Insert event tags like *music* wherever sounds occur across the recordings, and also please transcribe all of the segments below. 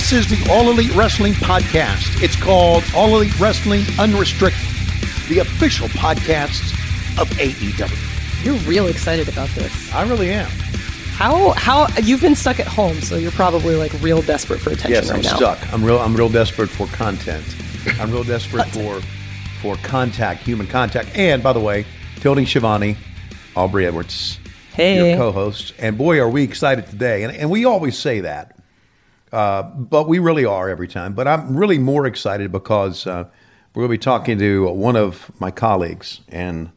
This is the All Elite Wrestling Podcast. It's called All Elite Wrestling Unrestricted, the official podcast of AEW. You're real excited about this. I really am. How how you've been stuck at home, so you're probably like real desperate for attention Yes, right I'm now. stuck. I'm real. I'm real desperate for content. I'm real desperate for for contact, human contact. And by the way, Tony Schiavone, Aubrey Edwards, Hey. your co-host, and boy, are we excited today! And and we always say that, uh, but we really are every time. But I'm really more excited because uh, we're going to be talking to one of my colleagues and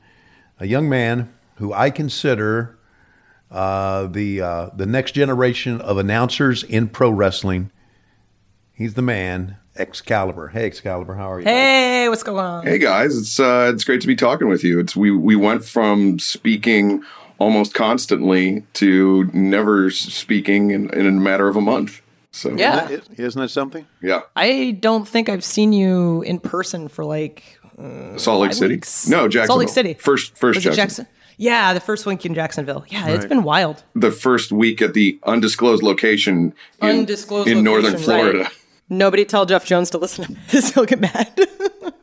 a young man who I consider uh, the uh, the next generation of announcers in pro wrestling. He's the man, Excalibur. Hey, Excalibur, how are you? Hey, what's going on? Hey guys, it's uh, it's great to be talking with you. It's we we went from speaking almost constantly to never speaking in, in a matter of a month. So Yeah. Isn't that- isn't that something? yeah, I don't think I've seen you in person for like mm, Salt Lake City. weeks. No, Jacksonville. Salt Lake City. First first Jackson. Jackson? Yeah, the first week in Jacksonville. Yeah, it's been wild. The first week at the undisclosed location in, Undisclosed in northern location, Florida. right. Nobody tell Jeff Jones to listen to this. *laughs* He'll get mad.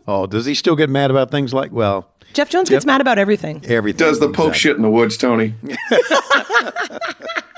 Oh, does he still get mad about things like well, Jeff Jones gets mad about everything. everything? Does the Pope Exactly. shit in the woods, Tony? *laughs* *laughs*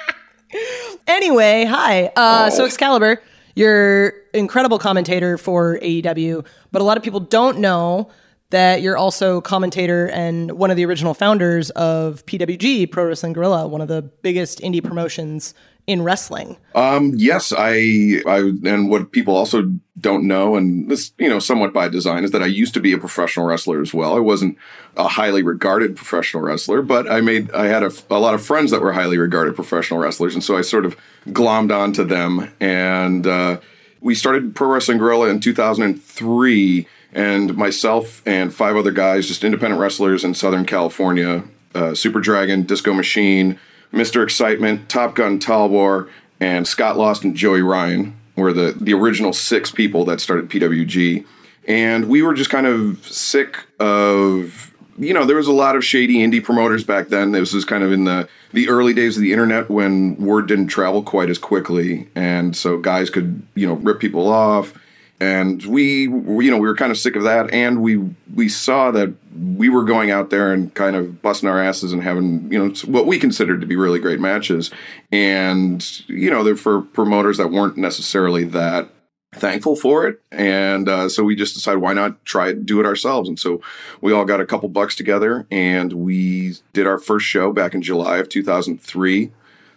Anyway, hi. Uh, So Excalibur, you're incredible commentator for AEW, but a lot of people don't know that you're also commentator and one of the original founders of PWG, Pro Wrestling Guerrilla, one of the biggest indie promotions in wrestling. Um, yes, I, I, and what people also don't know, and this, you know, somewhat by design, is that I used to be a professional wrestler as well. I wasn't a highly regarded professional wrestler, but I made, I had a, a lot of friends that were highly regarded professional wrestlers, and so I sort of glommed onto them, and uh, we started Pro Wrestling Guerrilla in 2003, and myself and five other guys, just independent wrestlers in Southern California, uh, Super Dragon, Disco Machine, Mr. Excitement, Top Gun Talwar, and Scott Lost and Joey Ryan were the, the original six people that started PWG. And we were just kind of sick of, you know, there was a lot of shady indie promoters back then. This was kind of in the, the early days of the internet when word didn't travel quite as quickly. And so guys could, you know, rip people off and we you know we were kind of sick of that. And we we saw that we were going out there and kind of busting our asses and having you know what we considered to be really great matches. And you know they're for promoters that weren't necessarily that thankful for it. And uh, so we just decided why not try it do it ourselves. And so we all got a couple bucks together and we did our first show back in july of 2003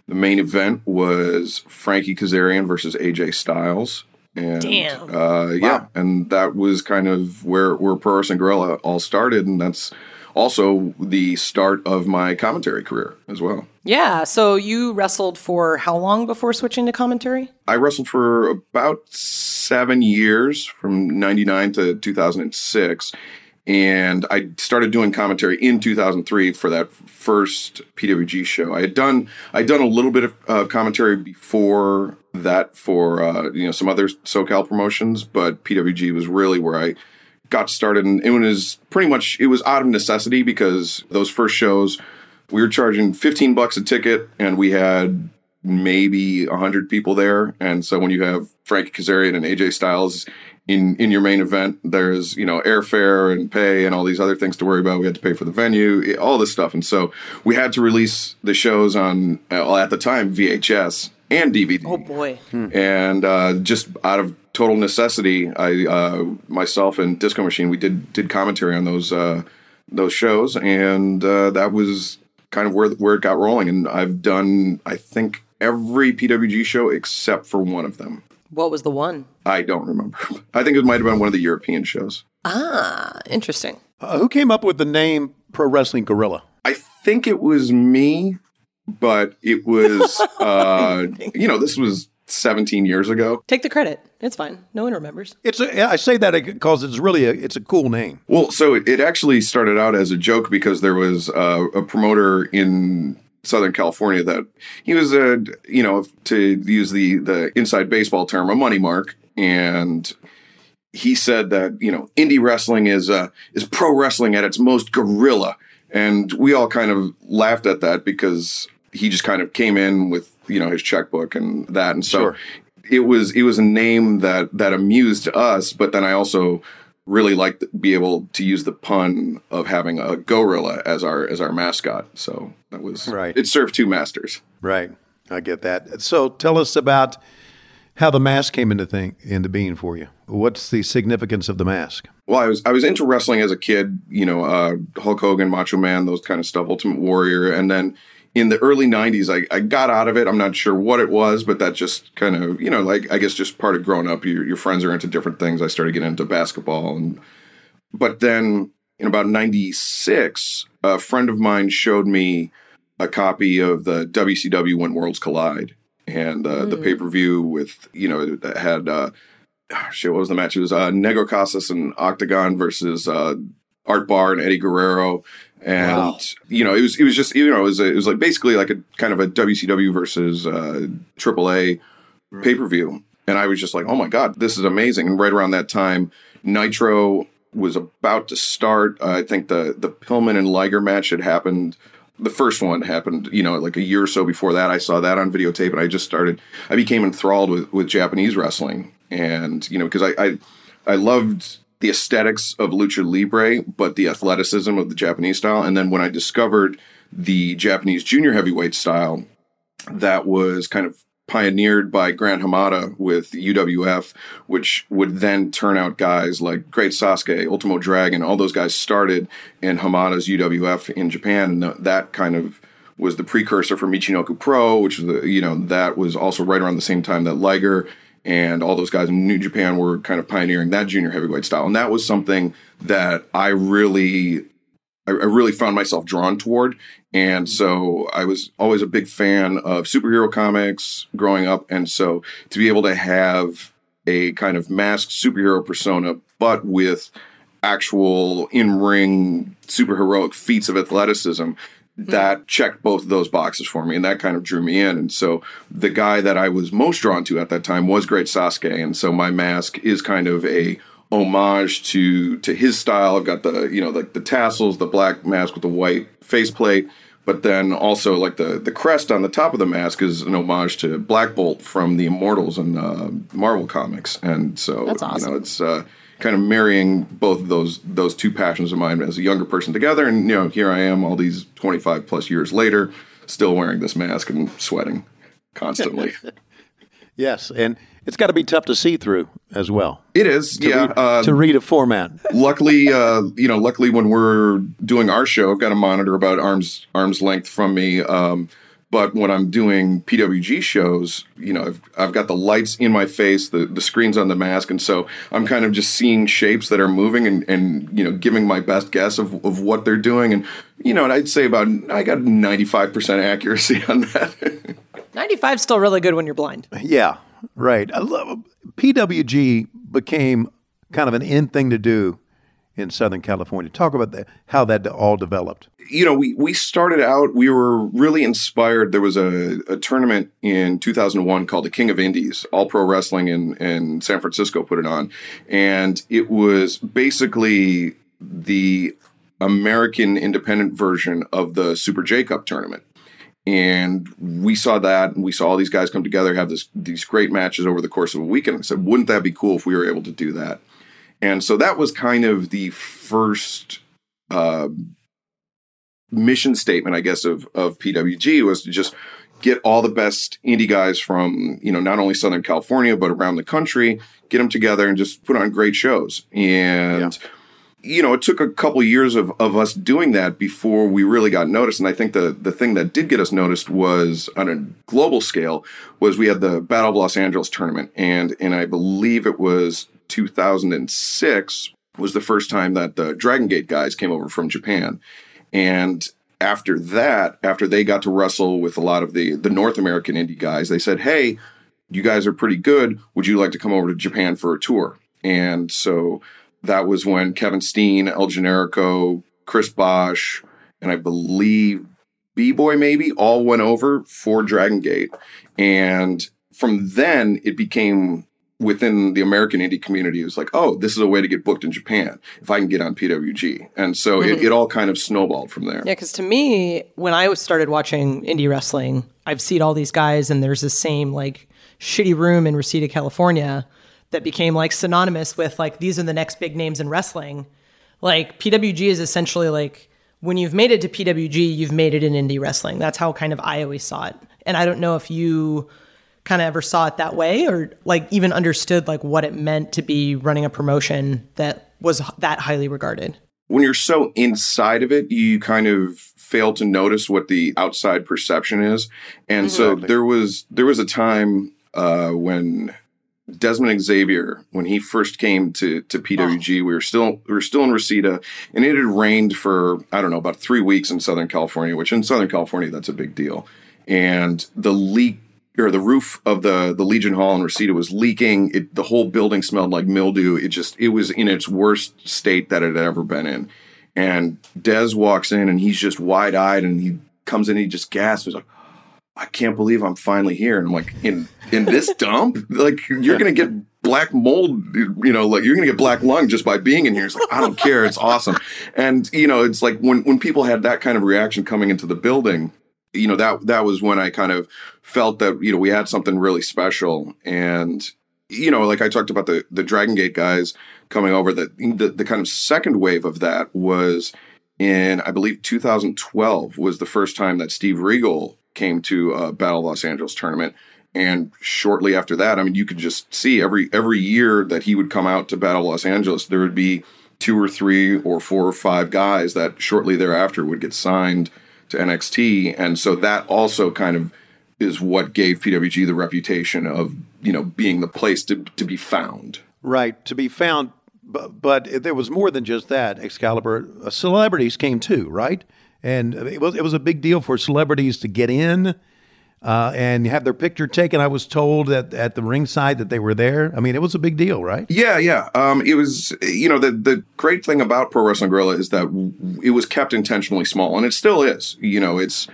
the main event was frankie kazarian versus aj styles and Damn. uh, yeah, and that was kind of where where Pro Wrestling Guerrilla all started, and that's also the start of my commentary career as well. Yeah, so you wrestled for how long before switching to commentary? I wrestled for about seven years, from '99 to 2006, and I started doing commentary in 2003 for that first PWG show. I had done I'd done a little bit of uh, commentary before that for uh, you know some other SoCal promotions, but PWG was really where I got started, and it was pretty much it was out of necessity because those first shows we were charging 15 bucks a ticket, and we had maybe 100 people there. And so when you have Frankie Kazarian and AJ Styles in in your main event, there's you know airfare and pay and all these other things to worry about. We had to pay for the venue, all this stuff, and so we had to release the shows on at the time VHS and DVD. Oh boy. And uh, just out of total necessity, I uh, myself and Disco Machine we did did commentary on those uh, those shows, and uh, that was kind of where where it got rolling. And I've done I think every PWG show except for one of them. What was the one? I don't remember. *laughs* I think it might have been one of the European shows. Ah, interesting. Uh, who came up with the name Pro Wrestling Guerrilla? I think it was me, but it was *laughs* uh, you know this was 17 years ago. Take the credit. It's fine. No one remembers. It's a, I say that because it's really a, it's a cool name. Well, so it, it actually started out as a joke because there was uh, a promoter in Southern California that he was a you know to use the the inside baseball term a money mark and he said that you know indie wrestling is uh, is pro wrestling at its most guerrilla and we all kind of laughed at that because he just kind of came in with you know his checkbook and that and so Sure. it was it was a name that that amused us, but then I also really liked to be able to use the pun of having a gorilla as our as our mascot. So that was Right. It served two masters. Right. I get that. So tell us about how the mask came into thing into being for you. What's the significance of the mask? Well, I was I was into wrestling as a kid. You know, uh, Hulk Hogan, Macho Man, those kind of stuff, Ultimate Warrior, and then in the early '90s, I, I got out of it. I'm not sure what it was, but that just kind of you know, like I guess just part of growing up. Your your friends are into different things. I started getting into basketball, and but then in about '96, a friend of mine showed me a copy of the WCW When Worlds Collide. And uh, the pay per view with you know it had uh, shit, what was the match? It was uh, Negro Casas and Octagon versus uh, Art Barr and Eddie Guerrero, and Wow. you know it was it was just you know it was it was like basically like a kind of a WCW versus uh, AAA pay per view, and I was just like, oh my god, this is amazing! And right around that time, Nitro was about to start. Uh, I think the the Pillman and Liger match had happened. The first one happened, you know, like a year or so before that. I saw that on videotape, and I just started. I became enthralled with with Japanese wrestling, and you know, because I, I I loved the aesthetics of lucha libre, but the athleticism of the Japanese style. And then when I discovered the Japanese junior heavyweight style, that was kind of pioneered by Gran Hamada with UWF, which would then turn out guys like Great Sasuke, Ultimo Dragon, all those guys started in Hamada's UWF in Japan, and that kind of was the precursor for Michinoku Pro, which is the you know that was also right around the same time that Liger and all those guys in New Japan were kind of pioneering that junior heavyweight style, and that was something that I really I, really found myself drawn toward. And so I was always a big fan of superhero comics growing up. And so to be able to have a kind of masked superhero persona, but with actual in ring superheroic feats of athleticism, that checked both of those boxes for me. And that kind of drew me in. And so the guy that I was most drawn to at that time was Great Sasuke. And so my mask is kind of a homage to to his style. I've got the you know like the tassels, the black mask with the white faceplate, but then also like the the crest on the top of the mask is an homage to Black Bolt from the Immortals and uh, Marvel comics. And so That's you know awesome. it's uh, kind of marrying both of those those two passions of mine as a younger person together. And you know here I am all these twenty five plus years later, still wearing this mask and sweating constantly. *laughs* Yes, and it's got to be tough to see through as well. it is, yeah. read, uh, to read a format. *laughs* luckily, uh, you know, luckily when we're doing our show, I've got a monitor about arms arms length from me. Um, but when I'm doing PWG shows, you know, I've, I've got the lights in my face, the, the screens on the mask, and so I'm kind of just seeing shapes that are moving and, and you know, giving my best guess of, of what they're doing. And, you know, and I'd say about, I got 95% accuracy *laughs* on that. 95 is still really good when you're blind. Yeah, right. I love PWG became kind of an in thing to do in Southern California. Talk about how that all developed. you know, we we started out. We were really inspired. There was a, a tournament in 2001 called the King of Indies. All Pro Wrestling in in San Francisco put it on, and it was basically the American independent version of the Super J Cup tournament. And we saw that, and we saw all these guys come together, have this these great matches over the course of a weekend. I said, wouldn't that be cool if we were able to do that? And so that was kind of the first uh, mission statement, I guess, of of PWG was to just get all the best indie guys from you know not only Southern California but around the country, get them together and just put on great shows. And you know, it took a couple years of, of us doing that before we really got noticed. And I think the the thing that did get us noticed was on a global scale was we had the Battle of Los Angeles tournament, and and I believe it was 2006 was the first time that the Dragon Gate guys came over from Japan, and after that, after they got to wrestle with a lot of the the North American indie guys, they said, "Hey, you guys are pretty good. Would you like to come over to Japan for a tour?" And so that was when Kevin Steen, El Generico, Chris Bosh, and I believe B Boy maybe all went over for Dragon Gate. And from then it became within the American indie community, it was like, oh, this is a way to get booked in Japan if I can get on PWG. And so it, mm-hmm. it all kind of snowballed from there. Yeah, because to me, when I started watching indie wrestling, I've seen all these guys, and there's the same like shitty room in Reseda, California that became like synonymous with like these are the next big names in wrestling. Like PWG is essentially like when you've made it to PWG, you've made it in indie wrestling. That's how kind of I always saw it. And I don't know if you kind of ever saw it that way or like even understood like what it meant to be running a promotion that was that highly regarded. When you're so inside of it, you kind of fail to notice what the outside perception is. And so there was there was a time uh, when Desmond Xavier, when he first came to to PWG, we were still we were still in Reseda, and it had rained for I don't know about three weeks in Southern California, which in Southern California that's a big deal. And the leak or the roof of the the Legion Hall in Reseda was leaking. It, the whole building smelled like mildew. It just it was in its worst state that it had ever been in. And Dez walks in and he's just wide eyed and he comes in and he just gasps. He's like, I can't believe I'm finally here. And I'm like, in in this *laughs* dump? Like you're gonna get black mold, you know, like you're gonna get black lung just by being in here. It's like, I don't care, it's awesome. And you know, it's like when when people had that kind of reaction coming into the building, you know, that that was when I kind of felt that, you know, we had something really special. And you know, like I talked about the the Dragon Gate guys coming over, that the, the kind of second wave of that was in I believe 2012 was the first time that Steve Regal came to a Battle Los Angeles tournament. And shortly after that, I mean, you could just see every every year that he would come out to Battle Los Angeles, there would be two or three or four or five guys that shortly thereafter would get signed to NXT, and so that also kind of is what gave PWG the reputation of you know being the place to to be found. Right, to be found. But, but there was more than just that, Excalibur. Uh, celebrities came too, right? And it was, it was a big deal for celebrities to get in uh, and have their picture taken. I was told that at the ringside that they were there. I mean, it was a big deal, right? Yeah, yeah. Um, it was, you know, the the great thing about Pro Wrestling Guerrilla is that it was kept intentionally small, and it still is. You know, it's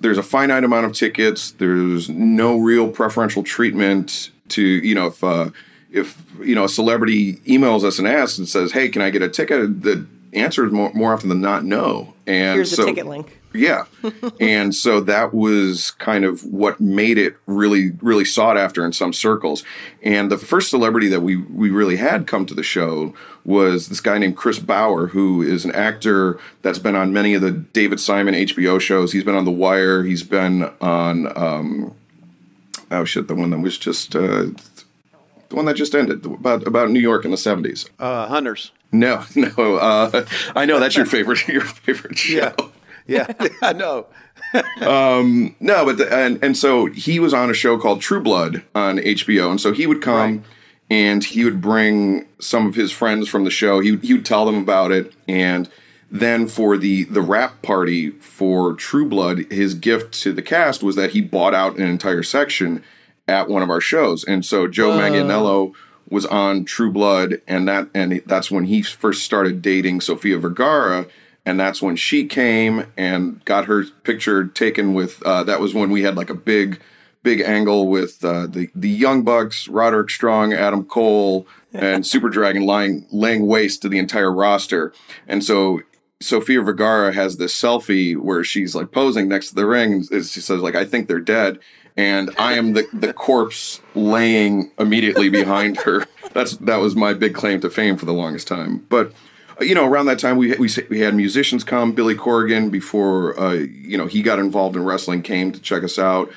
there's a finite amount of tickets. There's no real preferential treatment to, you know, if uh, if you know a celebrity emails us and asks and says, "Hey, can I get a ticket?" The answer is more, more often than not no. And Here's so, a ticket link. Yeah. *laughs* and so that was kind of what made it really, really sought after in some circles. And the first celebrity that we, we really had come to the show was this guy named Chris Bauer, who is an actor that's been on many of the David Simon HBO shows. He's been on The Wire. He's been on, um, oh shit, the one that was just, uh, the one that just ended about about New York in the seventies. Uh, Hunters. No, *laughs* no. Uh, I know that's your favorite *laughs* your favorite show. Yeah, yeah, *laughs* *laughs* I know. um, no, but the, and and so he was on a show called True Blood on HBO, and so he would come Right. and he would bring some of his friends from the show. He he would tell them about it, and then for the the wrap party for True Blood, his gift to the cast was that he bought out an entire section at one of our shows, and so Joe Manganiello was on True Blood, and that and that's when he first started dating Sofia Vergara, and that's when she came and got her picture taken with. Uh, that was when we had like a big, big angle with uh, the the Young Bucks, Roderick Strong, Adam Cole, and Super Dragon lying laying waste to the entire roster, and so. Sofia Vergara has this selfie where she's like posing next to the ring and she says like I think they're dead and I am the, the corpse laying immediately behind her. That's that was my big claim to fame for the longest time. But you know, around that time we we we had musicians come. Billy Corgan, before uh, you know he got involved in wrestling, came to check us out.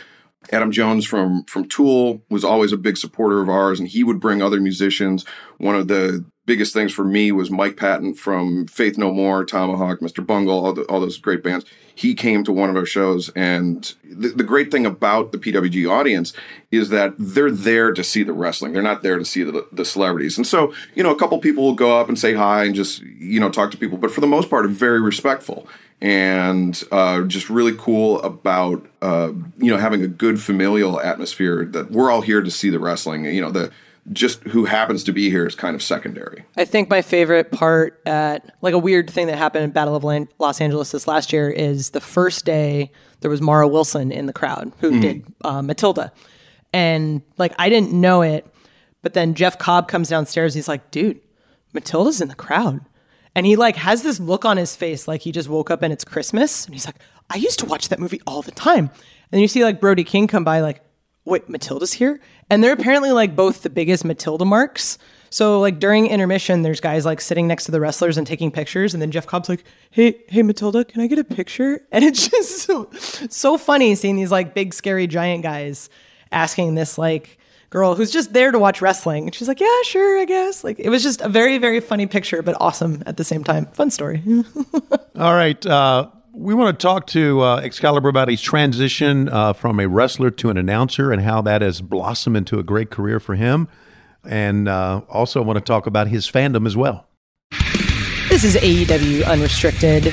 Adam Jones from from Tool was always a big supporter of ours, and he would bring other musicians. One of the biggest things for me was Mike Patton from Faith No More, Tomahawk, Mr. Bungle, all, the, all those great bands. He came to one of our shows, and the, the great thing about the PWG audience is that they're there to see the wrestling. They're not there to see the, the celebrities. And so, you know, a couple people will go up and say hi and just you know talk to people, but for the most part, are very respectful and uh, just really cool about uh, you know having a good familial atmosphere. That we're all here to see the wrestling. You know the just who happens to be here is kind of secondary. I think my favorite part at like a weird thing that happened in Battle of Los Angeles this last year is the first day there was Mara Wilson in the crowd who did uh, Matilda, and like I didn't know it, but then Jeff Cobb comes downstairs. He's like, "Dude, Matilda's in the crowd," and he like has this look on his face like he just woke up and it's Christmas, and he's like, "I used to watch that movie all the time," and then you see like Brody King come by like. Wait, Matilda's here? And they're apparently like both the biggest Matilda marks. So like during intermission, there's guys like sitting next to the wrestlers and taking pictures, and then Jeff Cobb's like, "Hey, hey, Matilda, can I get a picture?" *laughs* And it's just so, so funny seeing these like big, scary, giant guys asking this like girl who's just there to watch wrestling. And she's like, "Yeah, sure, I guess." Like it was just a very, very funny picture, but awesome at the same time. Fun story. *laughs* All right. Uh, we want to talk to uh, Excalibur about his transition uh, from a wrestler to an announcer and how that has blossomed into a great career for him. And uh, also want to talk about his fandom as well. This is AEW Unrestricted.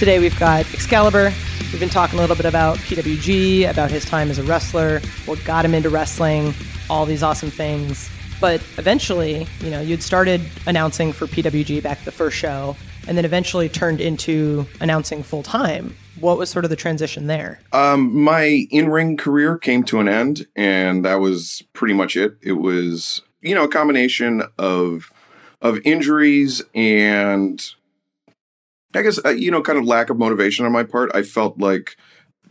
Today we've got Excalibur. We've been talking a little bit about PWG, about his time as a wrestler, what got him into wrestling, all these awesome things. But eventually, you know, you'd started announcing for PWG back the first show, and then eventually turned into announcing full time. What was sort of the transition there? Um, my in ring career came to an end, and that was pretty much it. It was, you know, a combination of of injuries and I guess uh, you know, kind of lack of motivation on my part. I felt like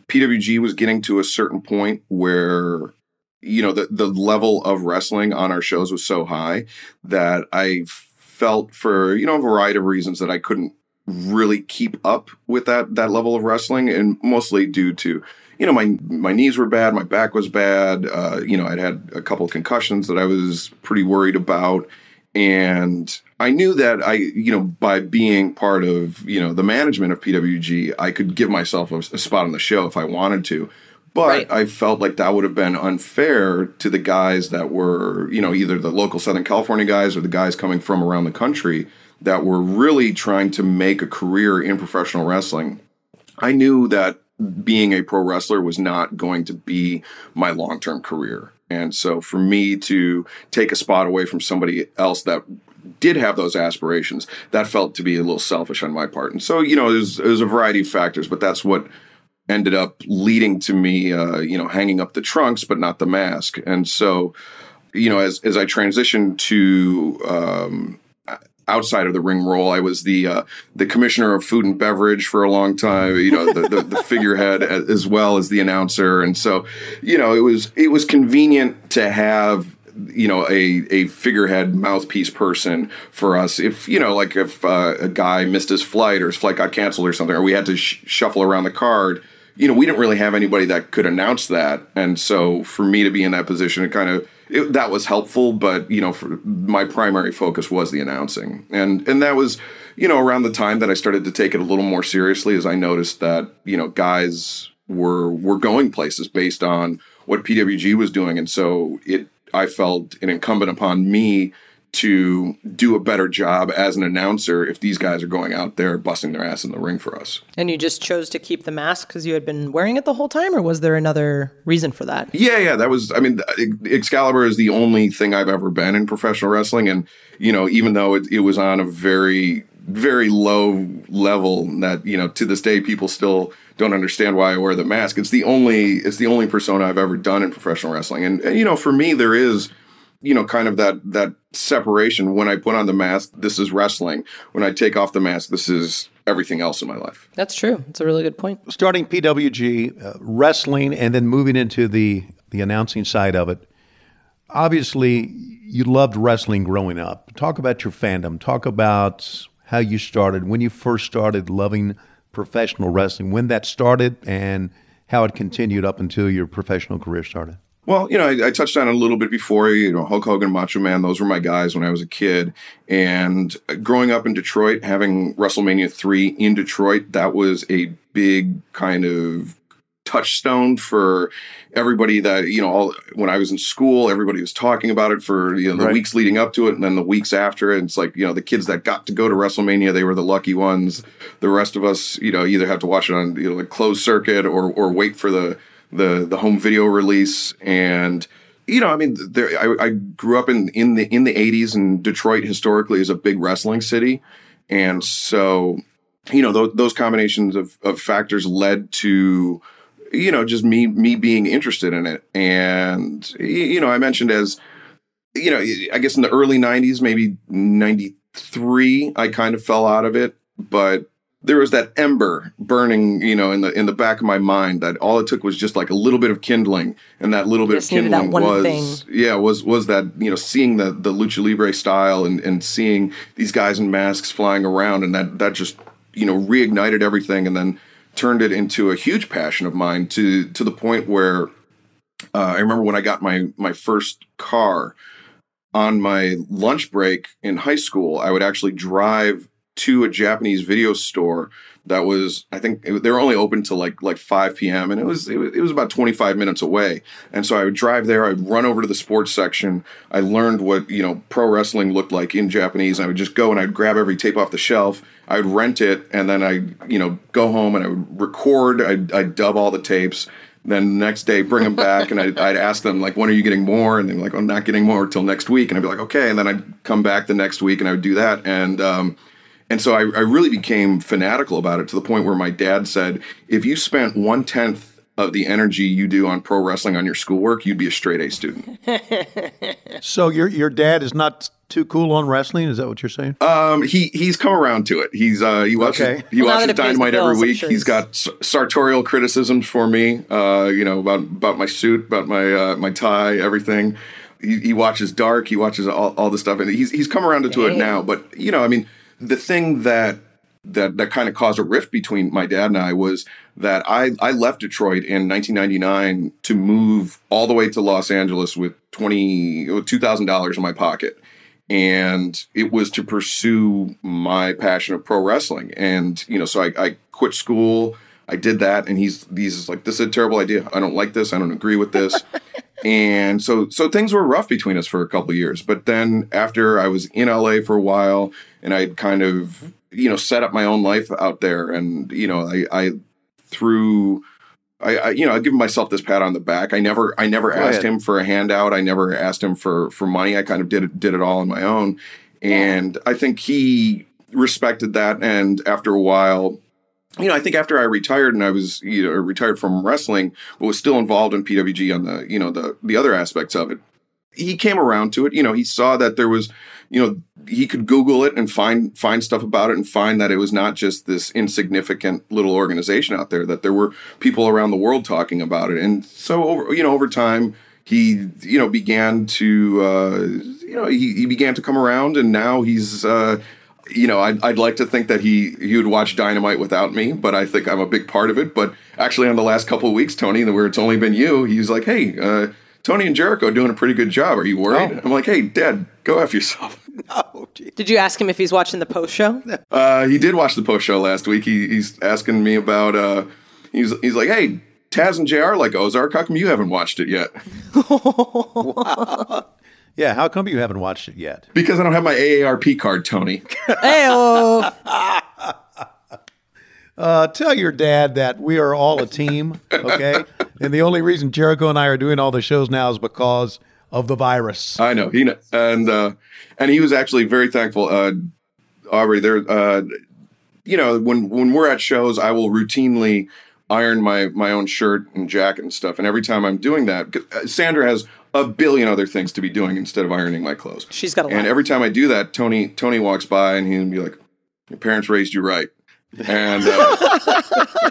PWG was getting to a certain point where you know the the level of wrestling on our shows was so high that I felt for you know a variety of reasons that I couldn't really keep up with that that level of wrestling, and mostly due to you know my my knees were bad, my back was bad. Uh, you know, I'd had a couple of concussions that I was pretty worried about, and I knew that I, you know, by being part of, you know, the management of PWG, I could give myself a, a spot on the show if I wanted to. But right. I felt like that would have been unfair to the guys that were, you know, either the local Southern California guys or the guys coming from around the country that were really trying to make a career in professional wrestling. I knew that being a pro wrestler was not going to be my long term career. And so for me to take a spot away from somebody else that did have those aspirations, that felt to be a little selfish on my part. And so, you know, there's, there's a variety of factors, but that's what ended up leading to me, uh, you know, hanging up the trunks, but not the mask. And so, you know, as, as I transitioned to, um, outside of the ring role. I was the uh, the commissioner of food and beverage for a long time. You know, the, the, the, *laughs* figurehead as well as the announcer, and so you know it was it was convenient to have you know a a figurehead mouthpiece person for us if you know like if uh, a guy missed his flight or his flight got canceled or something or we had to sh- shuffle around the card you know we didn't really have anybody that could announce that. And so for me to be in that position it kind of it, that was helpful but you know for my primary focus was the announcing. And and that was you know around the time that I started to take it a little more seriously as I noticed that you know guys were were going places based on what PWG was doing. And so it I felt it incumbent upon me to do a better job as an announcer if these guys are going out there busting their ass in the ring for us. And you just chose to keep the mask because you had been wearing it the whole time, or was there another reason for that? Yeah, yeah, that was. I mean, Excalibur is the only thing I've ever been in professional wrestling, and you know, even though it, it was on a very very low level that you know to this day people still don't understand why I wear the mask. It's the only it's the only persona I've ever done in professional wrestling, and, and you know for me there is you know kind of that that separation when I put on the mask. This is wrestling. When I take off the mask, this is everything else in my life. That's true. It's a really good point. Starting PWG uh, wrestling and then moving into the the announcing side of it. Obviously, you loved wrestling growing up. Talk about your fandom. Talk about how you started, when you first started loving professional wrestling, when that started, and how it continued up until your professional career started. Well, you know, I, I, touched on it a little bit before. You know, Hulk Hogan, Macho Man, those were my guys when I was a kid. And growing up in Detroit, having WrestleMania 3 in Detroit, that was a big kind of touchstone for everybody that you know all when i was in school everybody was talking about it for you know the right. weeks leading up to it and then the weeks after it. it's like you know the kids that got to go to wrestlemania they were the lucky ones the rest of us you know either have to watch it on you know the closed circuit or or wait for the the the home video release and you know, I mean, there, I, I, grew up in in the in the '80s, and Detroit historically is a big wrestling city, and so you know th- those combinations of, of factors led to you know, just me me being interested in it. And you know, I mentioned as you know, I guess in the early 90s, maybe 93, I kind of fell out of it, but there was that ember burning, you know, in the in the back of my mind that all it took was just like a little bit of kindling, and that little bit of kindling was thing. yeah was was that you know seeing the the lucha libre style and and seeing these guys in masks flying around, and that that just you know reignited everything, and then turned it into a huge passion of mine to to the point where uh, I remember when I got my my first car on my lunch break in high school, I would actually drive to a Japanese video store that was I think they were only open till like like 5 p.m. and it was, it was it was about 25 minutes away. And so I would drive there, I'd run over to the sports section. I learned what, you know, pro wrestling looked like in Japanese. And I would just go and I'd grab every tape off the shelf. I would rent it and then I, you know, go home and I would record, I'd, I'd dub all the tapes. Then the next day, bring them back, and I'd, I'd ask them like, "When are you getting more?" And they're like, "I'm not getting more till next week." And I'd be like, "Okay." And then I'd come back the next week, and I would do that. And um, and so I, I really became fanatical about it to the point where my dad said, "If you spent one tenth of the energy you do on pro wrestling on your schoolwork, you'd be a straight A student." *laughs* So your your dad is not too cool on wrestling? Is that what you're saying? Um, he he's come around to it. He's uh he watches Okay. he Well, watches that it pays the Dynamite every week. sure He's he's- got s- sartorial criticisms for me. Uh, you know about about my suit, about my uh, my tie, everything. He, he watches Dark. He watches all, all the stuff, and he's he's come around to it now. But you know, I mean, the thing that that that kind of caused a rift between my dad and I was that I I left Detroit in 1999 to move all the way to Los Angeles with 20 two thousand dollars in my pocket and it was to pursue my passion of pro wrestling. And you know, so I, I quit school. I did that, and he's he's like, "This is a terrible idea. I don't like this. I don't agree with this." *laughs* and so so things were rough between us for a couple of years. But then after I was in LA for a while, and I'd kind of you know set up my own life out there, and you know, I, I through. I, I, you know, I give myself this pat on the back. I never, I never Go asked ahead. him for a handout. I never asked him for for money. I kind of did it, did it all on my own, and I think he respected that. And after a while, you know, I think after I retired and I was, you know, retired from wrestling, but was still involved in PWG on the, you know, the the other aspects of it. He came around to it. You know, he saw that there was, you know, he could Google it and find find stuff about it and find that it was not just this insignificant little organization out there. That there were people around the world talking about it. And so, over, you know, over time, he, you know, began to, uh, you know, he, he began to come around, and now he's. Uh, you know, I'd, I'd like to think that he he would watch Dynamite without me, but I think I'm a big part of it. But actually, on the last couple of weeks, Tony, where it's only been you, he's like, "Hey, uh, Tony and Jericho are doing a pretty good job. Are you worried?" Oh. I'm like, "Hey, Dad, go f yourself." *laughs* Oh, gee. Did you ask him if he's watching the post show? Uh, he did watch the post show last week. He, he's asking me about. Uh, he's he's like, "Hey, Taz and Jr. like Ozark. How come you haven't watched it yet?" *laughs* *laughs* Yeah, how come you haven't watched it yet? Because I don't have my AARP card, Tony. *laughs* Hey, *laughs* Uh, tell your dad that we are all a team, okay? *laughs* and the only reason Jericho and I are doing all the shows now is because of the virus. I know he kn- and uh, and he was actually very thankful. Uh, Aubrey, there, uh, you know, when when we're at shows, I will routinely iron my my own shirt and jacket and stuff. And every time I'm doing that, 'cause, uh, Sandra has a billion other things to be doing instead of ironing my clothes. she's got a lot. And every time I do that, Tony Tony walks by and he'll be like, "Your parents raised you right." And uh, *laughs*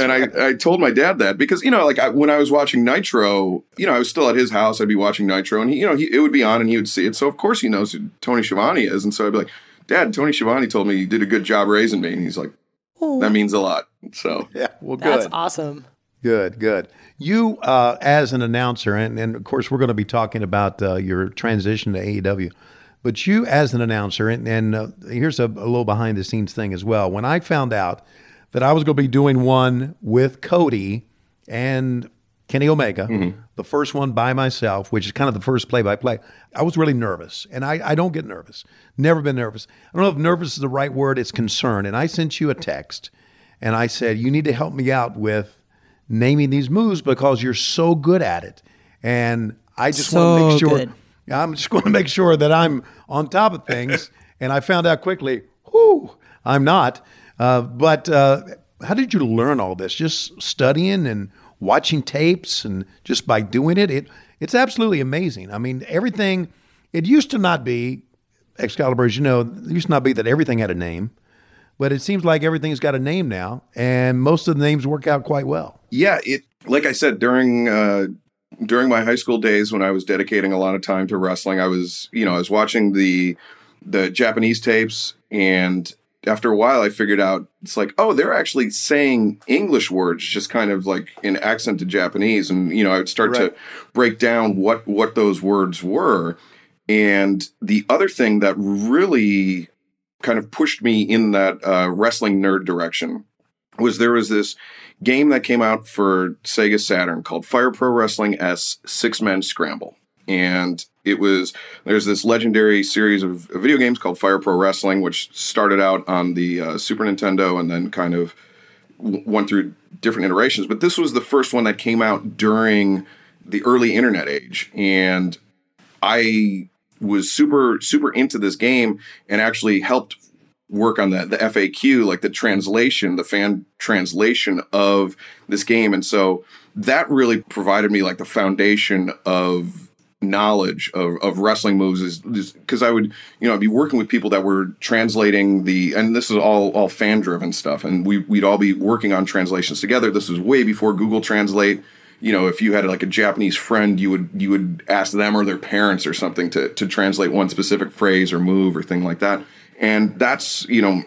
and I, I told my dad that because you know like I, when I was watching Nitro, you know I was still at his house. I'd be watching Nitro, and he, you know he, it would be on, and he would see it. So of course he knows who Tony Schiavone is, and so I'd be like, "Dad, Tony Schiavone told me you did a good job raising me," and he's like, "That means a lot." So Yeah, well, good. That's awesome. Good, good. You, uh, as an announcer, and, and of course, we're going to be talking about uh, your transition to AEW, but you, as an announcer, and, and uh, here's a, a little behind the scenes thing as well. When I found out that I was going to be doing one with Cody and Kenny Omega, the first one by myself, which is kind of the first play by play, I was really nervous. And I, I don't get nervous. Never been nervous. I don't know if nervous is the right word, it's concern. And I sent you a text and I said, You need to help me out with naming these moves because you're so good at it. And I just want to make sure good. I'm just going to make sure that I'm on top of things. *laughs* and I found out quickly, whoo, I'm not. Uh, but uh, how did you learn all this? Just studying and watching tapes and just by doing it? It it's absolutely amazing. I mean, everything. It used to not be Excalibur, as you know, it used to not be that everything had a name. but it seems like everything's got a name now, and most of the names work out quite well. Yeah, it like I said during uh, during my high school days when I was dedicating a lot of time to wrestling, I was you know I was watching the the Japanese tapes, and after a while, I figured out it's like oh they're actually saying English words just kind of like in accent to Japanese, and you know I would start Right. to break down what what those words were, and the other thing that really kind of pushed me in that uh, wrestling nerd direction was there was this game that came out for Sega Saturn called Fire Pro Wrestling S Six Men Scramble. And it was, there's this legendary series of video games called Fire Pro Wrestling, which started out on the uh, Super Nintendo and then kind of went through different iterations. But this was the first one that came out during the early internet age. And I was super, super into this game and actually helped work on the, the FAQ, like the translation, the fan translation of this game. And so that really provided me like the foundation of knowledge of, of wrestling moves is because I would, you know, I'd be working with people that were translating the, and this is all, all fan driven stuff. And we, we'd all be working on translations together. This was way before Google Translate. You know, if you had like a Japanese friend, you would, you would ask them or their parents or something to, to translate one specific phrase or move or thing like that. And that's, you know,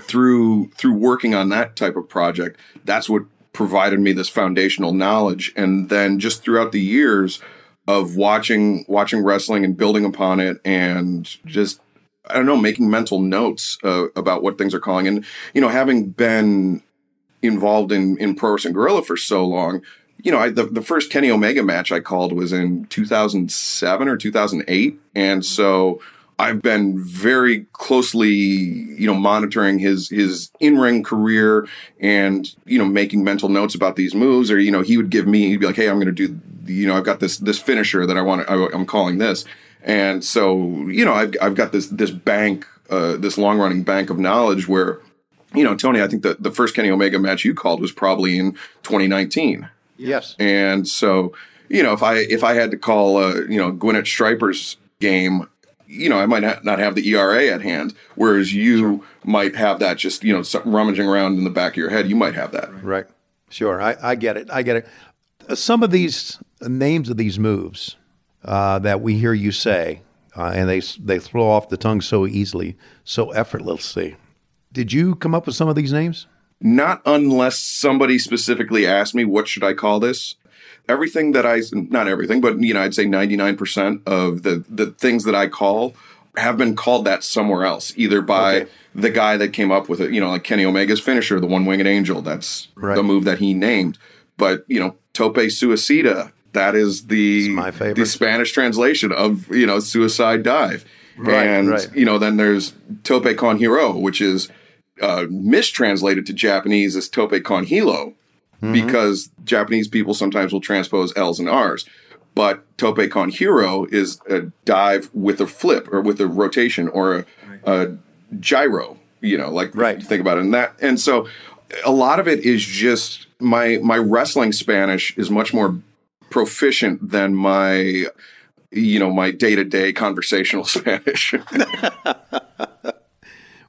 through through working on that type of project that's what provided me this foundational knowledge. And then just throughout the years of watching watching wrestling and building upon it and just i don't know making mental notes uh, about what things are calling. And you know having been involved in in pro wrestling guerrilla for so long you know I, the, the first kenny omega match i called was in 2007 or 2008 and so I've been very closely, you know, monitoring his his in ring career and you know making mental notes about these moves. Or you know, he would give me, he'd be like, "Hey, I'm going to do, you know, I've got this this finisher that I want. to I'm calling this." And so, you know, I've I've got this this bank, uh, this long running bank of knowledge where, you know, Tony, I think the the first Kenny Omega match you called was probably in 2019. Yes. And so, you know, if I if I had to call, uh, you know, Gwyneth Striper's game, you know, I might not not have the ERA at hand, whereas you might have that just you know something rummaging around in the back of your head. You might have that. Right. Sure. I, I get it. I get it. Uh, Some of these names of these moves uh, that we hear you say, uh, and they they throw off the tongue so easily, so effortlessly. Did you come up with some of these names? Not unless somebody specifically asked me, what should I call this? Everything that I, not everything, but you know, I'd say 99% of the, the things that I call have been called that somewhere else, either by Okay. the guy that came up with it, you know, like Kenny Omega's finisher, the one winged angel. That's Right. the move that he named. But, you know, Tope Suicida, that is the, my favorite. the Spanish translation of, you know, suicide dive. Right, and, right. you know, then there's Tope Con Giro, which is uh, mistranslated to Japanese as Tope Con Hilo Mm-hmm. because Japanese people sometimes will transpose L's and R's. But Tope Con Giro is a dive with a flip or with a rotation or a, a gyro, you know, like Right. think about it. And that, and so a lot of it is just my, my wrestling Spanish is much more proficient than my, you know, my day to day conversational *laughs* Spanish. *laughs*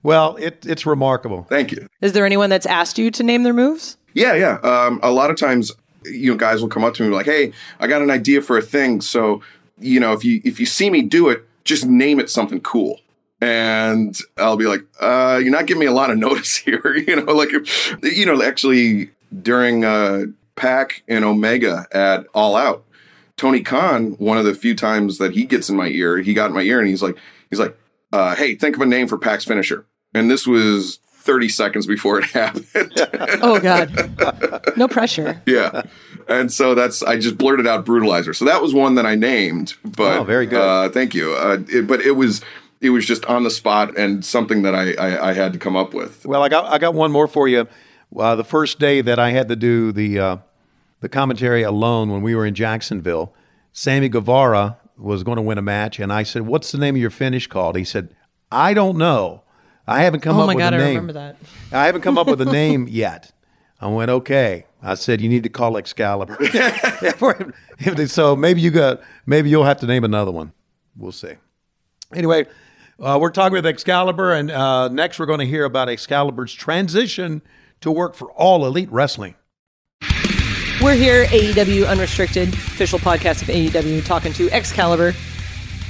Well, it, it's remarkable. Thank you. Is there anyone that's asked you to name their moves? Yeah, yeah. Um, a lot of times, you know, guys will come up to me like, "Hey, I got an idea for a thing. So, you know, if you if you see me do it, just name it something cool." And I'll be like, uh, "You're not giving me a lot of *laughs* notice here." *laughs* you know, like, you know, actually during uh, Pac and Omega at All Out, Tony Khan, one of the few times that he gets in my ear, he got in my ear and he's like, he's like, uh, "Hey, think of a name for Pac's finisher." And this was 30 seconds before it *laughs* happened. Oh God, no pressure. yeah. And so that's I just blurted out brutalizer. So that was one that I named. But Oh, very good. Uh, thank you. Uh, it, but it was it was just on the spot and something that I, I I had to come up with. Well, I got I got one more for you. Uh, the first day that I had to do the uh, the commentary alone when we were in Jacksonville, Sammy Guevara was going to win a match, and I said, "What's the name of your finish called?" He said, "I don't know. I haven't come Oh up my with God, a I name. remember that. I haven't come up with a *laughs* name yet." I went, "Okay." I said, "You need to call Excalibur." *laughs* so maybe you got maybe you'll have to name another one. We'll see. Anyway, Uh, we're talking with Excalibur, and uh, next we're going to hear about Excalibur's transition to work for All Elite Wrestling. We're here, AEW Unrestricted, official podcast of AEW, talking to Excalibur.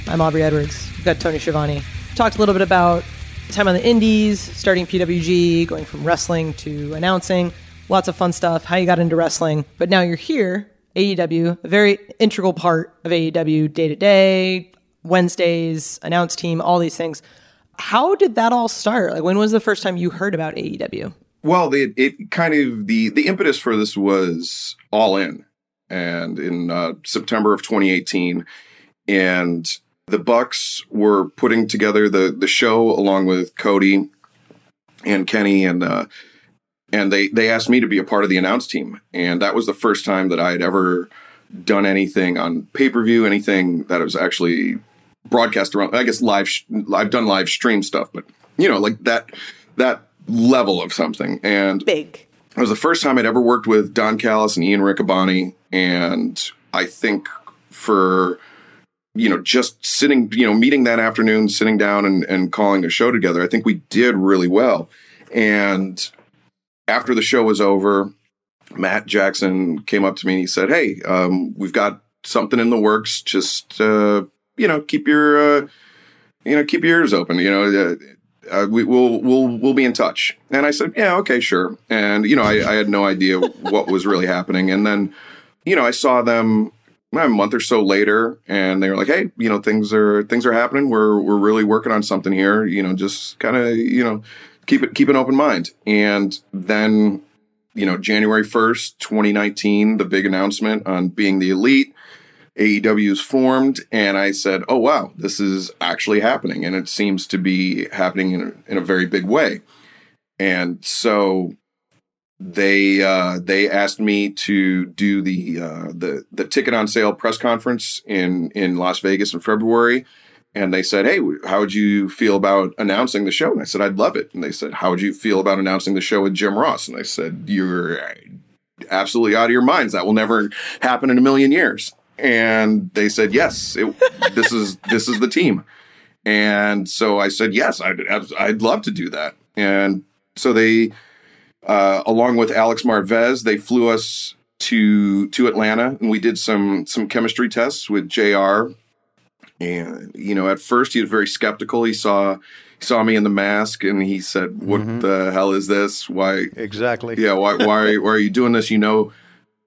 I'm Aubrey Edwards. We've got Tony Schiavone. Talked a little bit about time on the Indies, starting PWG, going from wrestling to announcing. Lots of fun stuff, how you got into wrestling. But now you're here, AEW, a very integral part of AEW day to day, Wednesdays, announce team, all these things. How did that all start? Like, when was the first time you heard about AEW? Well, it, it kind of the the impetus for this was all in, and in uh, September of 2018, and the Bucks were putting together the the show along with Cody and Kenny and uh, and they they asked me to be a part of the announce team, and that was the first time that I had ever done anything on pay per view, anything that was actually broadcast around. I guess live. I've done live stream stuff, but you know, like that that level of something. And Big. it was the first time I'd ever worked with Don Callis and Ian Riccaboni. And I think for, you know, just sitting, you know, meeting that afternoon, sitting down and, and calling a show together, I think we did really well. And after the show was over, Matt Jackson came up to me and he said, Hey, um, we've got something in the works. Just, uh, you know, keep your, uh, you know, keep your ears open. You know, uh, uh, we, will we'll we'll be in touch. And I said, yeah, okay, sure. And you know, I, I had no idea what was really happening. And then, you know, I saw them a month or so later, and they were like, hey, you know, things are things are happening. We're we're really working on something here. You know, just kind of you know, keep it keep an open mind. And then, you know, January first, twenty nineteen, the big announcement on being the elite AEW's formed, and I said, "Oh wow, this is actually happening, and it seems to be happening in a, in a very big way." And so they uh, they asked me to do the uh, the the ticket on sale press conference in in Las Vegas in February, and they said, "Hey, how would you feel about announcing the show?" And I said, "I'd love it." And they said, "How would you feel about announcing the show with Jim Ross?" And I said, "You're." Absolutely out of your minds. That will never happen in a million years and they said yes it, this is this is the team and so i said yes i'd, I'd love to do that and so they uh, along with alex marvez they flew us to to atlanta and we did some some chemistry tests with jr and you know at first he was very skeptical he saw he saw me in the mask and he said what mm-hmm. the hell is this why exactly yeah why why, why are you doing this you know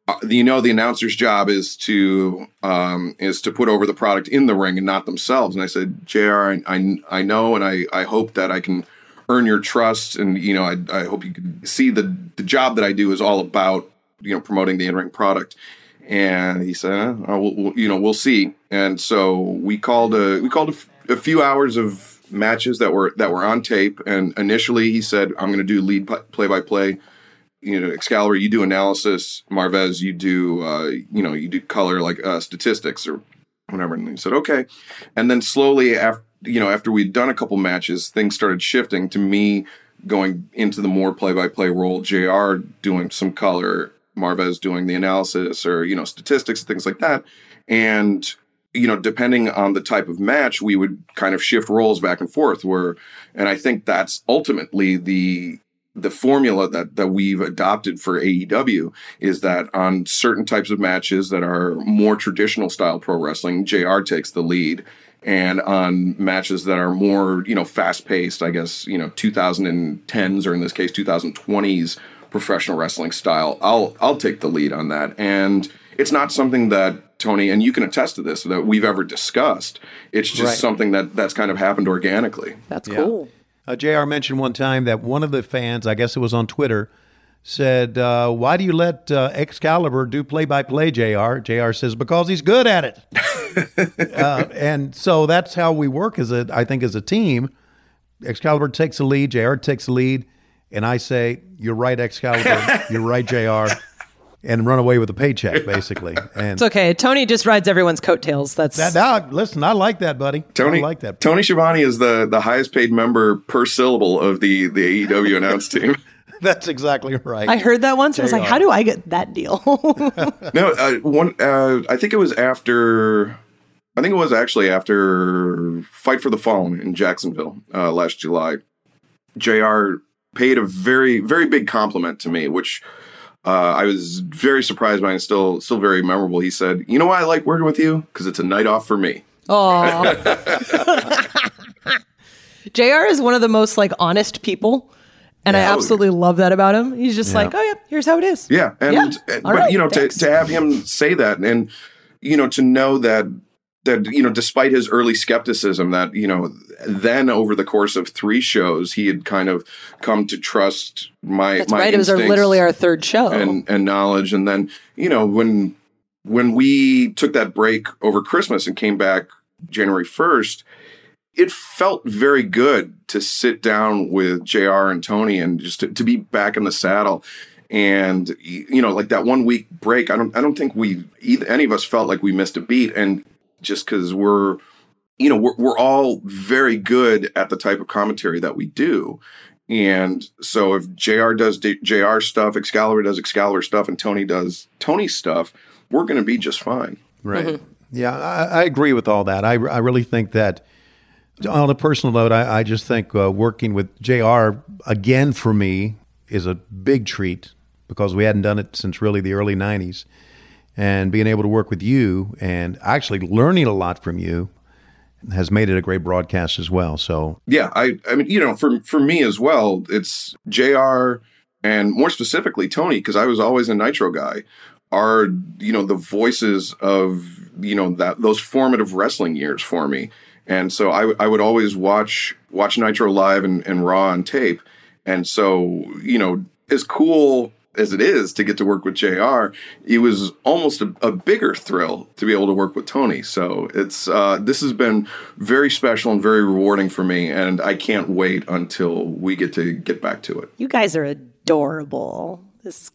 uh, you know the announcer's job is to um, is to put over the product in the ring and not themselves. And I said, Jr., I, I, I know, and I, I hope that I can earn your trust, and you know, I, I hope you can see the the job that I do is all about you know promoting the in ring product. And he said, oh, we'll, we'll, you know, we'll see. And so we called a we called a, f- a few hours of matches that were that were on tape. And initially, he said, I'm going to do lead play by play you know, Excalibur, you do analysis. Marvez, you do, uh, you know, you do color like uh, statistics or whatever. And he said, okay. And then slowly, after you know, after we'd done a couple matches, things started shifting to me going into the more play-by-play role. Jr. doing some color, Marvez doing the analysis or you know statistics, things like that, and you know, depending on the type of match, we would kind of shift roles back and forth. Where, and I think that's ultimately the the formula that that we've adopted for AEW is that on certain types of matches that are more traditional style pro wrestling, JR takes the lead. And on matches that are more, you know, fast paced, I guess, you know, 2010s or in this case 2020s professional wrestling style, I'll I'll take the lead on that. And it's not something that Tony and you can attest to this that we've ever discussed. It's just right. something that that's kind of happened organically. That's cool. Uh, JR mentioned one time that one of the fans, I guess it was on Twitter, said, uh, Why do you let uh, Excalibur do play by play, JR? JR says, Because he's good at it. *laughs* *laughs* uh, and so that's how we work as a, I think, as a team. Excalibur takes the lead, JR takes the lead, and I say, You're right, Excalibur. *laughs* You're right, JR and run away with a paycheck, basically. And it's okay. Tony just rides everyone's coattails. That's that. Now, listen, I like that, buddy. Tony I like that. Tony Schiavone is the the highest paid member per syllable of the the AEW announce team. *laughs* That's exactly right. I heard that once. I was like, how do I get that deal? *laughs* no, uh, one. Uh, I think it was after. I think it was actually after Fight for the Fallen in Jacksonville uh, last July. JR paid a very, very big compliment to me, which uh, I was very surprised by and still, still very memorable. He said, "You know why I like working with you? Because it's a night off for me." Oh. *laughs* JR is one of the most like honest people. And I Yeah. absolutely love that about him. He's just like, oh yeah, here's how it is. Yeah, and, Yeah. Uh, and- but right, you know to, to have him say that and you know to know that that you know despite his early skepticism that you know then over the course of three shows he had kind of come to trust my That's my right. It was our, literally our third show. and and knowledge and then you know when when we took that break over Christmas and came back January 1st it felt very good to sit down with JR and Tony and just to, to be back in the saddle. And you know, like that one week break, I don't, I don't think we either any of us felt like we missed a beat. And just because we're, you know, we're we're all very good at the type of commentary that we do. And so if JR does D- JR stuff, Excalibur does Excalibur stuff, and Tony does Tony stuff, we're going to be just fine. Right. Mm-hmm. Yeah, I, I agree with all that. I, I really think that, on a personal note, I, I just think uh, working with JR again for me is a big treat because we hadn't done it since really the early 90s. And being able to work with you and actually learning a lot from you has made it a great broadcast as well. So, Yeah, I I mean, you know, for for me as well, it's JR and more specifically Tony because I was always a Nitro guy are you know the voices of you know that those formative wrestling years for me. And so I I would always watch watch Nitro live and, and Raw on tape. And so, you know, as cool as it is to get to work with JR, it was almost a, a bigger thrill to be able to work with Tony. So it's uh, this has been very special and very rewarding for me, and I can't wait until we get to get back to it. you guys are adorable. This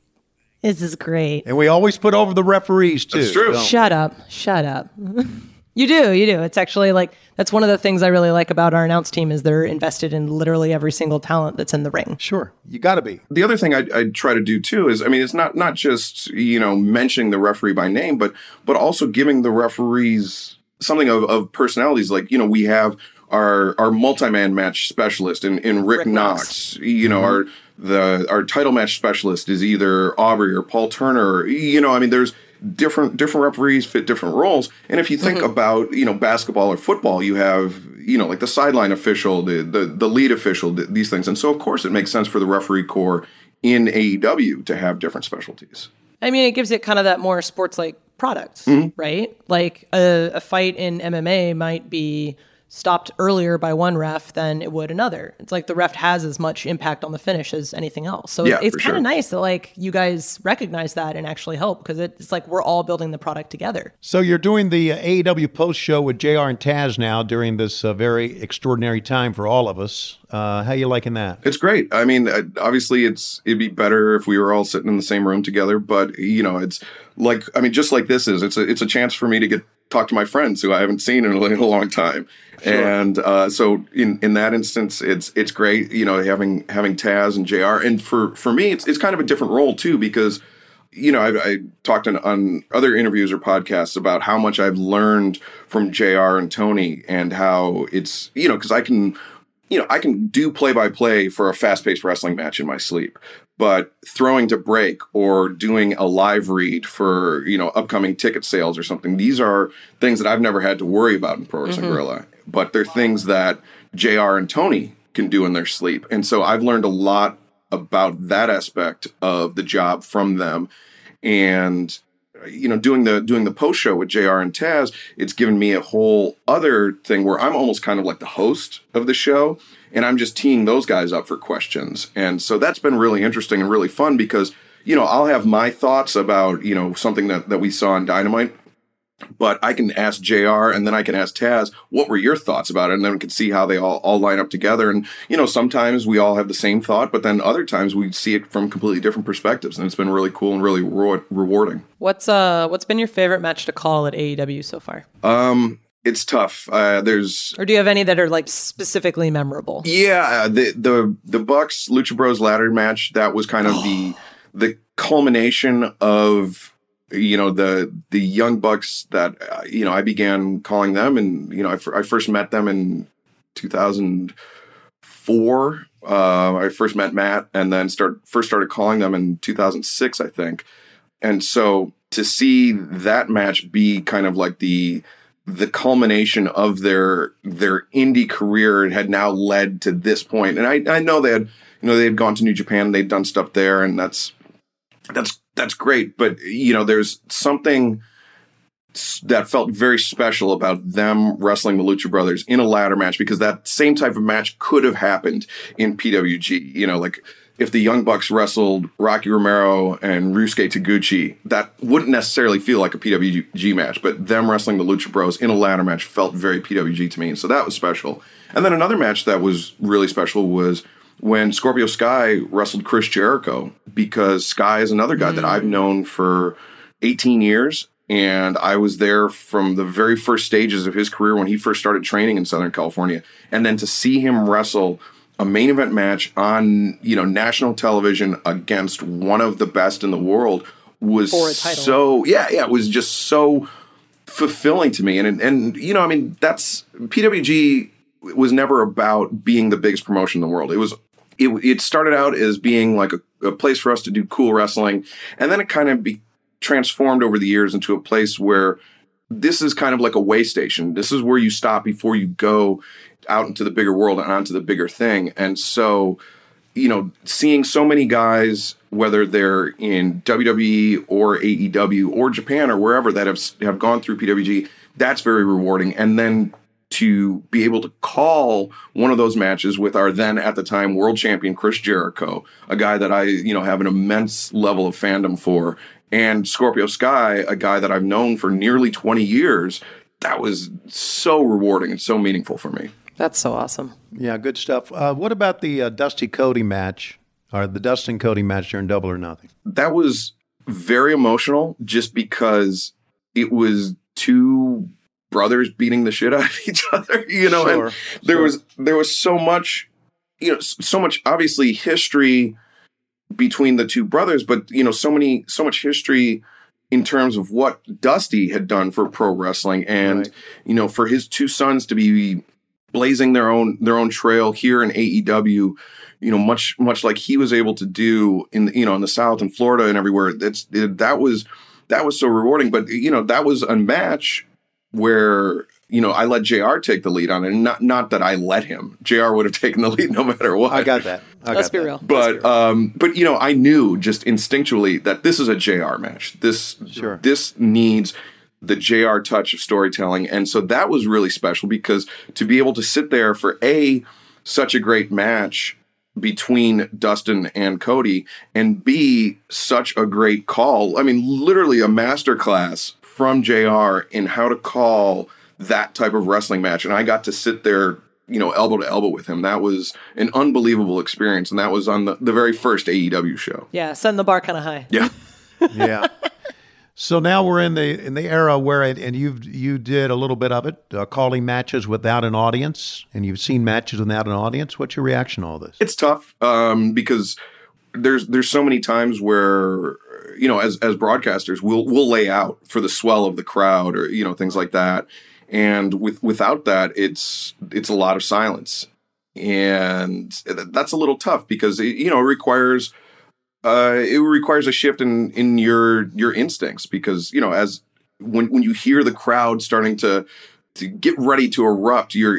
this is great. and we always put over the referees too. That's true. Shut up. Shut up. *laughs* you do, you do. It's actually like that's one of the things I really like about our announce team is they're invested in literally every single talent that's in the ring. Sure, you got to be. the other thing I, I try to do too is I mean it's not not just you know mentioning the referee by name but but also giving the referees something of, of personalities like you know we have our our multi-man match specialist in, in Rick, Rick Knox. Knox. you know mm-hmm. our the our title match specialist is either Aubrey or Paul Turner you know I mean there's different different referees fit different roles and if you think about you know basketball or football you have you know like the sideline official the the, the lead official th- these things and so of course it makes sense for the referee corps in AEW to have different specialties I mean, it gives it kind of that more sports like product, Mm-hmm. right? Like a, a fight in MMA might be stopped earlier by one ref than it would another. It's like the ref has as much impact on the finish as anything else. So Yeah, it's for kind of sure. nice that like you guys recognize that and actually help because it's like we're all building the product together. So you're doing the uh, AEW post show with JR and Taz now during this uh, very extraordinary time for all of us. Uh, how you liking that? It's great. I mean, uh, obviously, it's it'd be better if we were all sitting in the same room together. But you know, it's like I mean, just like this is, it's a it's a chance for me to get talk to my friends who I haven't seen in a, in a *laughs* long time. And uh, so in in that instance, it's it's great. You know, having having Taz and Jr. And for for me, it's it's kind of a different role too because you know, I, I talked on, on other interviews or podcasts about how much I've learned from JR and Tony and how it's, you know, because I can, you know, I can do play by play for a fast paced wrestling match in my sleep. But throwing to break or doing a live read for, you know, upcoming ticket sales or something, these are things that I've never had to worry about in Pro Wrestling Guerrilla. But they're things that JR and Tony can do in their sleep. And so I've learned a lot about that aspect of the job from them and you know doing the doing the post show with JR and Taz it's given me a whole other thing where I'm almost kind of like the host of the show and I'm just teeing those guys up for questions and so that's been really interesting and really fun because you know I'll have my thoughts about you know something that that we saw on Dynamite but I can ask JR and then I can ask Taz, what were your thoughts about it? And then we can see how they all, all line up together. And, you know, sometimes we all have the same thought, but then other times we see it from completely different perspectives. And it's been really cool and really reward- rewarding. What's uh what's been your favorite match to call at AEW so far? Um, it's tough. Uh, there's Or do you have any that are like specifically memorable? Yeah, the the the Bucks Lucha Bros ladder match that was kind of the *gasps* the culmination of you know the the young bucks that uh, you know I began calling them, and you know I, first met them in 2004. Uh, I first met Matt, and then start first started calling them in 2006, I think. And so to see that match be kind of like the the culmination of their their indie career had now led to this point. And I, I know they had you know they had gone to New Japan, they'd done stuff there, and that's that's that's great. But you know, there's something that felt very special about them wrestling the Lucha Brothers in a ladder match because that same type of match could have happened in PWG. You know, like if the Young Bucks wrestled Rocky Romero and Ryusuke Taguchi, that wouldn't necessarily feel like a PWG match, but them wrestling the Lucha Bros in a ladder match felt very PWG to me. And so that was special. And then another match that was really special was when Scorpio Sky wrestled Chris Jericho, because Sky is another guy mm. that I've known for 18 years. And I was there from the very first stages of his career when he first started training in Southern California. And then to see him wrestle a main event match on you know national television against one of the best in the world was so yeah yeah it was just so fulfilling to me and and you know I mean that's PWG was never about being the biggest promotion in the world it was it, it started out as being like a, a place for us to do cool wrestling and then it kind of be transformed over the years into a place where this is kind of like a way station. This is where you stop before you go out into the bigger world and onto the bigger thing. And so, you know, seeing so many guys, whether they're in WWE or AEW or Japan or wherever that have have gone through PWG, that's very rewarding. And then to be able to call one of those matches with our then at the time world champion Chris Jericho, a guy that I, you know, have an immense level of fandom for, and Scorpio Sky, a guy that I've known for nearly 20 years, that was so rewarding and so meaningful for me. That's so awesome. Yeah, good stuff. Uh, what about the uh, Dusty Cody match or the Dustin Cody match during Double or Nothing? That was very emotional just because it was two brothers beating the shit out of *laughs* each other, *laughs* you know, sure, and there sure. was there was so much you know so much obviously history between the two brothers but you know so many so much history in terms of what Dusty had done for pro wrestling and right. you know for his two sons to be blazing their own their own trail here in AEW you know much much like he was able to do in you know in the south and Florida and everywhere that's that was that was so rewarding but you know that was a match where you know I let JR take the lead on it and not not that I let him JR would have *laughs* taken the lead no matter what I got that I Let's be that. real but real. um but you know I knew just instinctually that this is a JR match this sure. this needs the JR touch of storytelling. And so that was really special because to be able to sit there for A, such a great match between Dustin and Cody, and B, such a great call. I mean, literally a masterclass from JR in how to call that type of wrestling match. And I got to sit there, you know, elbow to elbow with him. That was an unbelievable experience. And that was on the, the very first AEW show. Yeah, setting the bar kind of high. Yeah. *laughs* yeah. So now we're in the in the era where it, and you've you did a little bit of it, uh, calling matches without an audience, and you've seen matches without an audience. What's your reaction to all this? It's tough um, because there's there's so many times where you know as as broadcasters we'll we'll lay out for the swell of the crowd or you know things like that, and with without that it's it's a lot of silence, and that's a little tough because it, you know it requires uh, it requires a shift in in your your instincts because you know as when when you hear the crowd starting to to get ready to erupt, you're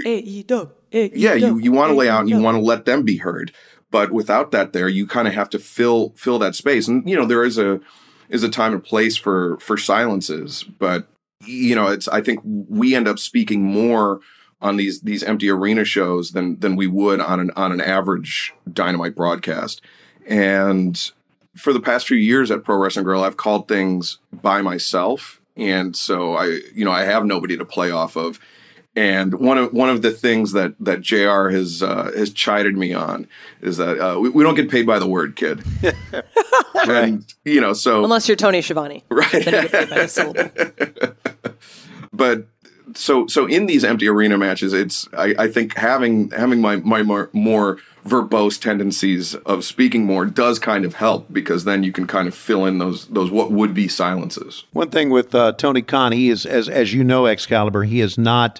yeah you you want to lay out and you want to let them be heard, but without that there, you kind of have to fill fill that space, and you know there is a is a time and place for for silences, but you know it's I think we end up speaking more on these these empty arena shows than than we would on an on an average dynamite broadcast. And for the past few years at Pro Wrestling Guerrilla, I've called things by myself, and so I, you know, I have nobody to play off of. And one of one of the things that that Jr. has uh, has chided me on is that uh, we, we, don't get paid by the word, kid. *laughs* right. You know, so unless you're Tony Schiavone, *laughs* right? *laughs* but so so in these empty arena matches, it's I, I think having having my my more, more verbose tendencies of speaking more does kind of help because then you can kind of fill in those those what would be silences. One thing with uh, Tony Khan, he is as as you know, Excalibur, he is not.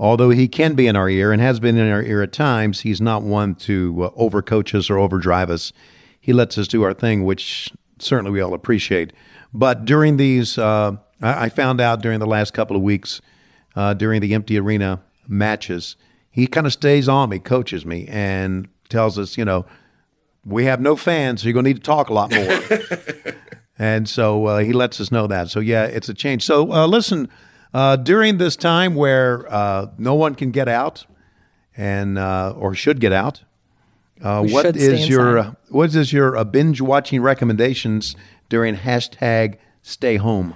Although he can be in our ear and has been in our ear at times, he's not one to uh, overcoach us or overdrive us. He lets us do our thing, which certainly we all appreciate. But during these, uh, I, I found out during the last couple of weeks, uh, during the empty arena matches, he kind of stays on me, coaches me, and tells us, you know, we have no fans, so you're going to need to talk a lot more. *laughs* and so uh, he lets us know that. So yeah, it's a change. So uh, listen, uh, during this time where uh, no one can get out and uh, or should get out, uh, We what should stay is your uh, what is your uh, binge watching recommendations during hashtag Stay Home?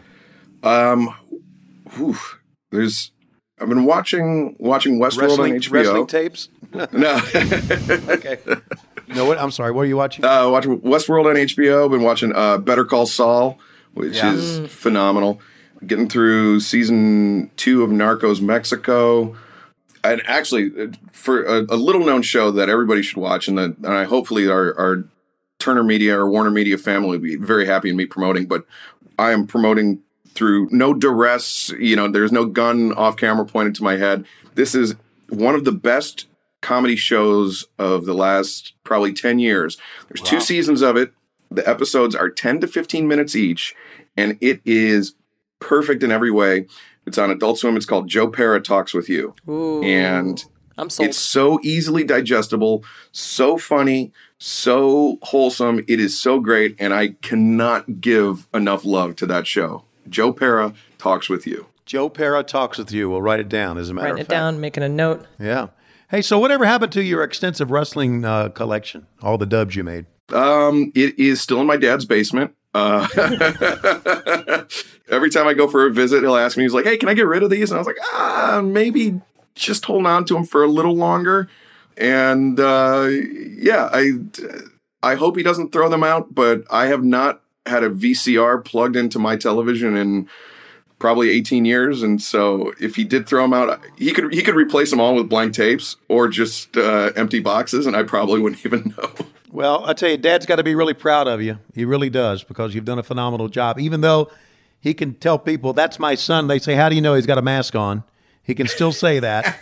Whew. There's I've been watching watching Westworld Wrestling, on HBO. wrestling tapes. *laughs* no, *laughs* okay. No, what? I'm sorry. What are you watching? uh, watching Westworld on HBO. Been watching uh, Better Call Saul, which Yeah. is phenomenal. Getting through season two of Narcos Mexico, and actually for a, a little known show that everybody should watch, and that and I hopefully our, our Turner Media or Warner Media family will be very happy in me promoting. But I am promoting through no duress. You know, there's no gun off camera pointed to my head. This is one of the best comedy shows of the last probably 10 years. There's two seasons of it. The episodes are 10 to 15 minutes each, and it is perfect in every way. It's on Adult Swim. It's called Joe Pera Talks with You. And I'm sold. it's so easily digestible, so funny, so wholesome. It is so great, and I cannot give enough love to that show. Joe Pera talks with you. Joe Pera talks with you. We'll write it down. As a matter Writing of fact. Writing it down, making a note. Yeah. Hey, so whatever happened to your extensive wrestling uh, collection? All the dubs you made. Um, it is still in my dad's basement. Uh, *laughs* every time I go for a visit, he'll ask me, he's like, "Hey, can I get rid of these?" And I was like, "Ah, maybe just hold on to them for a little longer." And uh, yeah, I I hope he doesn't throw them out, but I have not had a VCR plugged into my television in probably 18 years and so if he did throw them out he could he could replace them all with blank tapes or just uh, empty boxes and I probably wouldn't even *laughs* know. Well, I tell you, Dad's got to be really proud of you. He really does because you've done a phenomenal job. Even though he can tell people that's my son, they say, "How do you know he's got a mask on?" He can still say that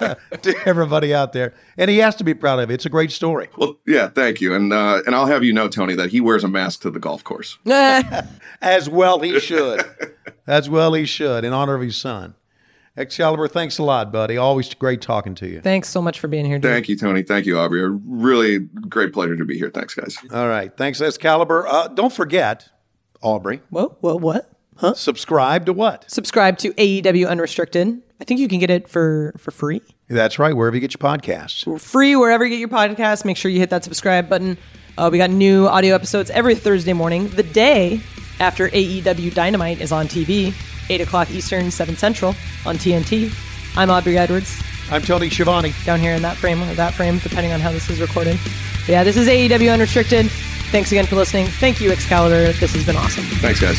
*laughs* to everybody out there, and he has to be proud of it. It's a great story. Well, yeah, thank you, and uh, and I'll have you know, Tony, that he wears a mask to the golf course. *laughs* As well, he should. *laughs* As well, he should in honor of his son. Excalibur, thanks a lot, buddy. Always great talking to you. Thanks so much for being here, dude. Thank you, Tony. Thank you, Aubrey. A really great pleasure to be here. Thanks, guys. All right, thanks, Excalibur. Uh, don't forget, Aubrey, Whoa, whoa, what? Huh? subscribe to what? Subscribe to AEW Unrestricted. I think you can get it for for free. That's right, wherever you get your podcasts. We're free wherever you get your podcast. Make sure you hit that subscribe button. Uh, we got new audio episodes every Thursday morning, the day after AEW Dynamite is on TV, 8 o'clock Eastern, 7 Central on TNT. I'm Aubrey Edwards, I'm Tony Schiavone. down here in that frame or that frame, depending on how this is recorded. But yeah, this is AEW Unrestricted. Thanks again for listening. Thank you, Excalibur. This has been awesome. Thanks, guys.